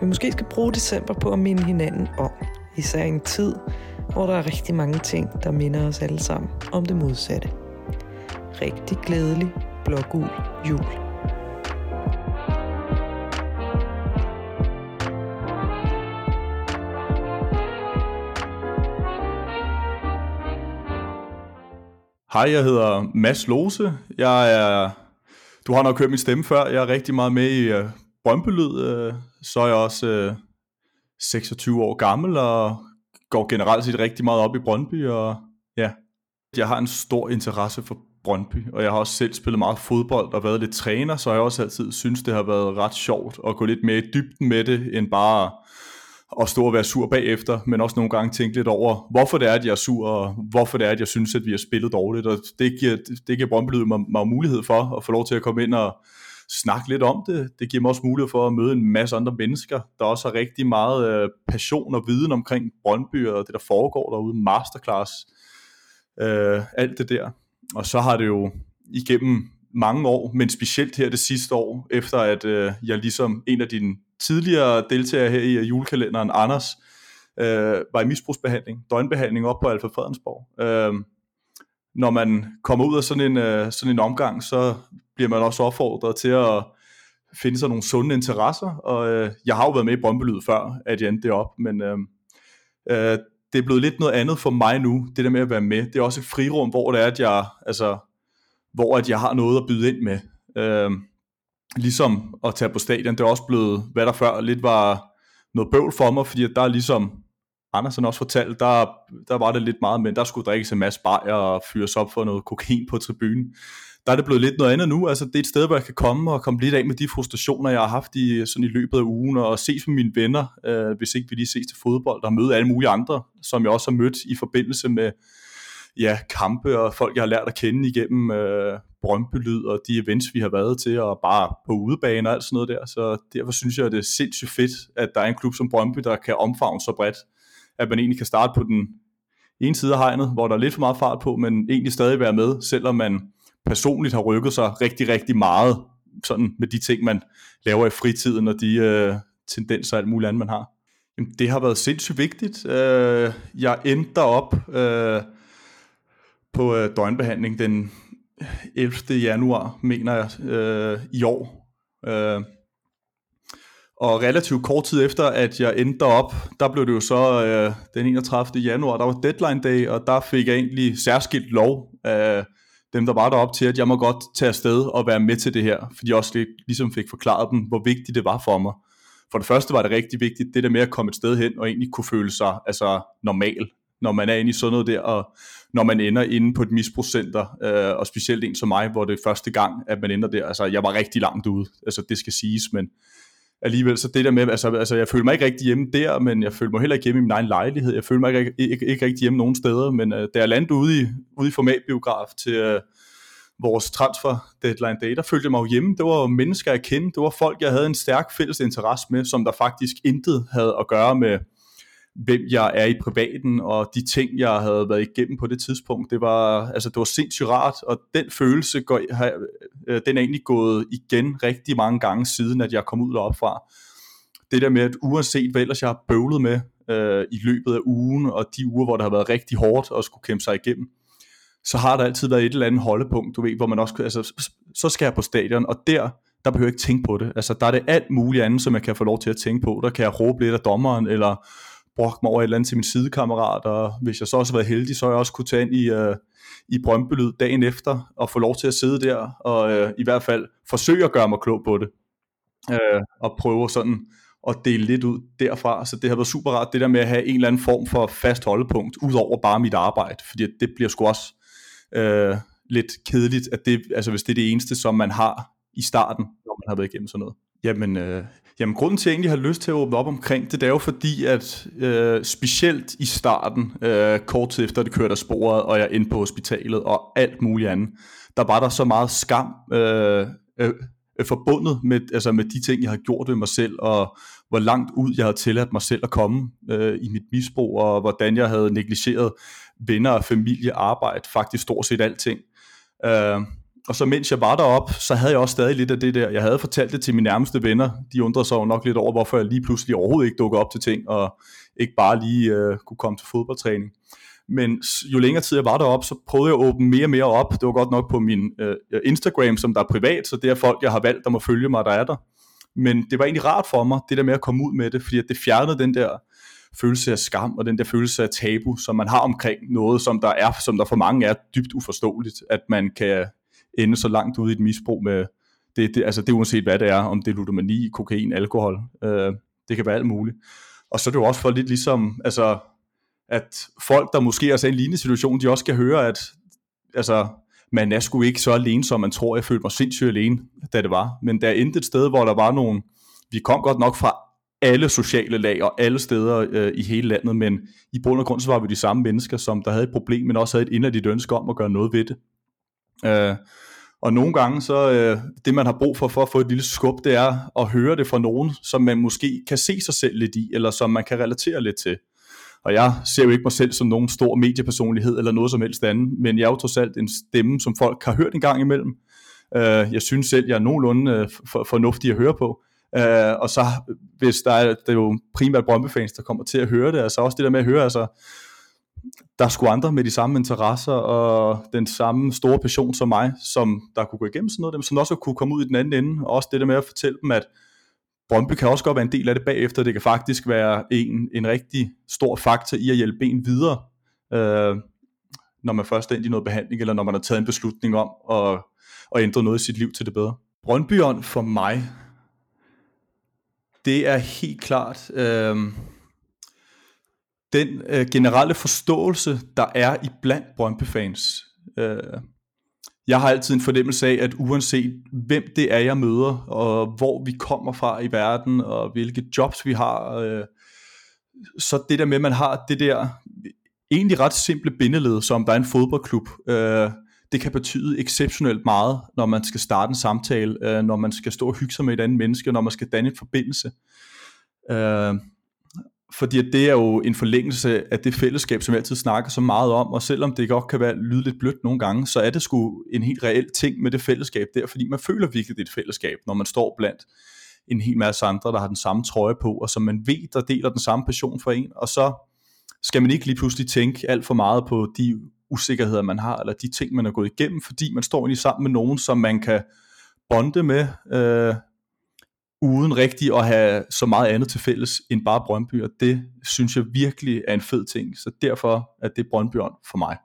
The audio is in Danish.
vi måske skal bruge december på at minde hinanden om. Især i en tid, hvor der er rigtig mange ting, der minder os alle sammen om det modsatte. Rigtig glædelig blågul jul. Hej, jeg hedder Mads Lose. Jeg er, du har nok hørt min stemme før. Jeg er rigtig meget med i uh, Brøndbylyd. Uh, så er jeg også øh, 26 år gammel og går generelt set rigtig meget op i Brøndby. Og ja, jeg har en stor interesse for Brøndby, og jeg har også selv spillet meget fodbold og været lidt træner, så jeg har også altid synes, det har været ret sjovt at gå lidt mere i dybden med det, end bare at stå og være sur bagefter, men også nogle gange tænke lidt over, hvorfor det er, at jeg er sur, og hvorfor det er, at jeg synes, at vi har spillet dårligt, og det giver, det giver Brøndby mig, mig mulighed for at få lov til at komme ind og snakke lidt om det. Det giver mig også mulighed for at møde en masse andre mennesker, der også har rigtig meget øh, passion og viden omkring Brøndby og det, der foregår derude, masterclass, øh, alt det der. Og så har det jo igennem mange år, men specielt her det sidste år, efter at øh, jeg ligesom en af dine tidligere deltagere her i øh, julekalenderen, Anders, øh, var i misbrugsbehandling, døgnbehandling op på Alfa Fredensborg. Øh, når man kommer ud af sådan en, øh, sådan en omgang, så bliver man også opfordret til at finde sig nogle sunde interesser, og øh, jeg har jo været med i Brøndby før, at jeg endte det op, men øh, øh, det er blevet lidt noget andet for mig nu, det der med at være med. Det er også et frirum, hvor det er, at jeg, altså, hvor at jeg har noget at byde ind med. Øh, ligesom at tage på stadion, det er også blevet, hvad der før lidt var noget bøvl for mig, fordi der er ligesom, Andersen også fortalte, der, der var det lidt meget, men der skulle drikkes en masse bajer og fyres op for noget kokain på tribunen. Der er det blevet lidt noget andet nu, altså det er et sted, hvor jeg kan komme og komme lidt af med de frustrationer, jeg har haft i, sådan i løbet af ugen, og ses med mine venner, øh, hvis ikke vi lige ses til fodbold, og møde alle mulige andre, som jeg også har mødt i forbindelse med ja, kampe og folk, jeg har lært at kende igennem øh, Brøndbylyd og de events, vi har været til, og bare på udebane og alt sådan noget der. Så derfor synes jeg, at det er sindssygt fedt, at der er en klub som Brøndby, der kan omfavne så bredt, at man egentlig kan starte på den ene side af hegnet, hvor der er lidt for meget fart på, men egentlig stadig være med, selvom man personligt har rykket sig rigtig, rigtig meget sådan med de ting, man laver i fritiden, og de øh, tendenser og alt muligt andet, man har. Jamen, det har været sindssygt vigtigt. Øh, jeg endte op øh, på øh, døgnbehandling den 11. januar, mener jeg, øh, i år. Øh, og relativt kort tid efter, at jeg endte op, der blev det jo så øh, den 31. januar, der var deadline day, og der fik jeg egentlig særskilt lov af dem, der var derop til, at jeg må godt tage afsted og være med til det her, fordi jeg også ligesom fik forklaret dem, hvor vigtigt det var for mig. For det første var det rigtig vigtigt, det der med at komme et sted hen og egentlig kunne føle sig altså, normal, når man er inde i sådan noget der, og når man ender inde på et misbrugscenter, øh, og specielt en som mig, hvor det er første gang, at man ender der. Altså, jeg var rigtig langt ude, altså det skal siges, men alligevel, så det der med, altså, altså jeg følte mig ikke rigtig hjemme der, men jeg følte mig heller ikke hjemme i min egen lejlighed. Jeg følte mig ikke, ikke, ikke rigtig hjemme nogen steder, men øh, da jeg landede ude i, ude i formatbiograf til øh, vores transfer deadline day, der følte jeg mig jo hjemme. Det var mennesker, jeg kendte. Det var folk, jeg havde en stærk fælles interesse med, som der faktisk intet havde at gøre med, hvem jeg er i privaten, og de ting, jeg havde været igennem på det tidspunkt, det var, altså, det var sindssygt rart, og den følelse, går, har, øh, den er egentlig gået igen rigtig mange gange siden, at jeg kom ud deroppe fra. Det der med, at uanset hvad ellers jeg har bøvlet med øh, i løbet af ugen, og de uger, hvor det har været rigtig hårdt at skulle kæmpe sig igennem, så har der altid været et eller andet holdepunkt, du ved, hvor man også, altså, så skal jeg på stadion, og der, der behøver jeg ikke tænke på det. Altså, der er det alt muligt andet, som jeg kan få lov til at tænke på. Der kan jeg råbe lidt af dommeren, eller brokke mig over et eller andet til min sidekammerat, og hvis jeg så også har været heldig, så har jeg også kunne tage ind i, øh, i Brøndby dagen efter, og få lov til at sidde der, og øh, i hvert fald forsøge at gøre mig klog på det, øh, og prøve sådan at dele lidt ud derfra, så det har været super rart, det der med at have en eller anden form for fast holdepunkt, ud over bare mit arbejde, fordi det bliver sgu også øh, lidt kedeligt, at det, altså hvis det er det eneste, som man har i starten, når man har været igennem sådan noget. Jamen, øh, jamen, grunden til, at jeg egentlig har lyst til at åbne op omkring det, det er jo fordi, at øh, specielt i starten, øh, kort tid efter det kørte af sporet, og jeg endte på hospitalet og alt muligt andet, der var der så meget skam øh, øh, øh forbundet med, altså med de ting, jeg har gjort ved mig selv, og hvor langt ud jeg havde tilladt mig selv at komme øh, i mit misbrug, og hvordan jeg havde negligeret venner, familie, arbejde, faktisk stort set alting. Øh, og så mens jeg var deroppe, så havde jeg også stadig lidt af det der. Jeg havde fortalt det til mine nærmeste venner. De undrede sig jo nok lidt over, hvorfor jeg lige pludselig overhovedet ikke dukker op til ting, og ikke bare lige øh, kunne komme til fodboldtræning. Men jo længere tid jeg var deroppe, så prøvede jeg at åbne mere og mere op. Det var godt nok på min øh, Instagram, som der er privat, så det er folk, jeg har valgt, der må følge mig, der er der. Men det var egentlig rart for mig, det der med at komme ud med det, fordi det fjernede den der følelse af skam og den der følelse af tabu, som man har omkring noget, som der er, som der for mange er dybt uforståeligt, at man kan ende så langt ude i et misbrug med, det, det, altså det er uanset hvad det er, om det er ludomani, kokain, alkohol, øh, det kan være alt muligt. Og så er det jo også for lidt ligesom, altså, at folk, der måske er i en lignende situation, de også skal høre, at altså, man er sgu ikke så alene, som man tror. Jeg følte mig sindssygt alene, da det var. Men der endte et sted, hvor der var nogen, vi kom godt nok fra alle sociale lag og alle steder øh, i hele landet, men i bund og grund så var vi de samme mennesker, som der havde et problem, men også havde et inderligt ønske om at gøre noget ved det. Øh, og nogle gange så, øh, det man har brug for for at få et lille skub, det er at høre det fra nogen, som man måske kan se sig selv lidt i, eller som man kan relatere lidt til. Og jeg ser jo ikke mig selv som nogen stor mediepersonlighed eller noget som helst andet, men jeg er jo trods alt en stemme, som folk har hørt en gang imellem. Øh, jeg synes selv, jeg er nogenlunde øh, for, fornuftig at høre på. Øh, og så hvis der er, det er jo primært Brøndby-fans, der kommer til at høre det, altså også det der med at høre, altså der skulle andre med de samme interesser og den samme store passion som mig, som der kunne gå igennem sådan noget, som også kunne komme ud i den anden ende, og også det der med at fortælle dem, at Brøndby kan også godt være en del af det bagefter, det kan faktisk være en, en rigtig stor faktor i at hjælpe en videre, øh, når man først er ind i noget behandling, eller når man har taget en beslutning om at, at ændre noget i sit liv til det bedre. Brøndbyånd for mig, det er helt klart... Øh, den øh, generelle forståelse, der er i blandt Brøndby-fans. Øh, jeg har altid en fornemmelse af, at uanset hvem det er, jeg møder, og hvor vi kommer fra i verden, og hvilke jobs vi har, øh, så det der med, at man har det der egentlig ret simple bindeled, som der er en fodboldklub, øh, det kan betyde exceptionelt meget, når man skal starte en samtale, øh, når man skal stå og hygge sig med et andet menneske, når man skal danne en forbindelse. Øh, fordi det er jo en forlængelse af det fællesskab, som vi altid snakker så meget om, og selvom det godt kan være lyde lidt blødt nogle gange, så er det sgu en helt reel ting med det fællesskab der, fordi man føler virkelig, det er et fællesskab, når man står blandt en hel masse andre, der har den samme trøje på, og som man ved, der deler den samme passion for en, og så skal man ikke lige pludselig tænke alt for meget på de usikkerheder, man har, eller de ting, man har gået igennem, fordi man står egentlig sammen med nogen, som man kan bonde med, øh, uden rigtig at have så meget andet til fælles end bare Brøndby, og det synes jeg virkelig er en fed ting, så derfor er det Brøndby for mig.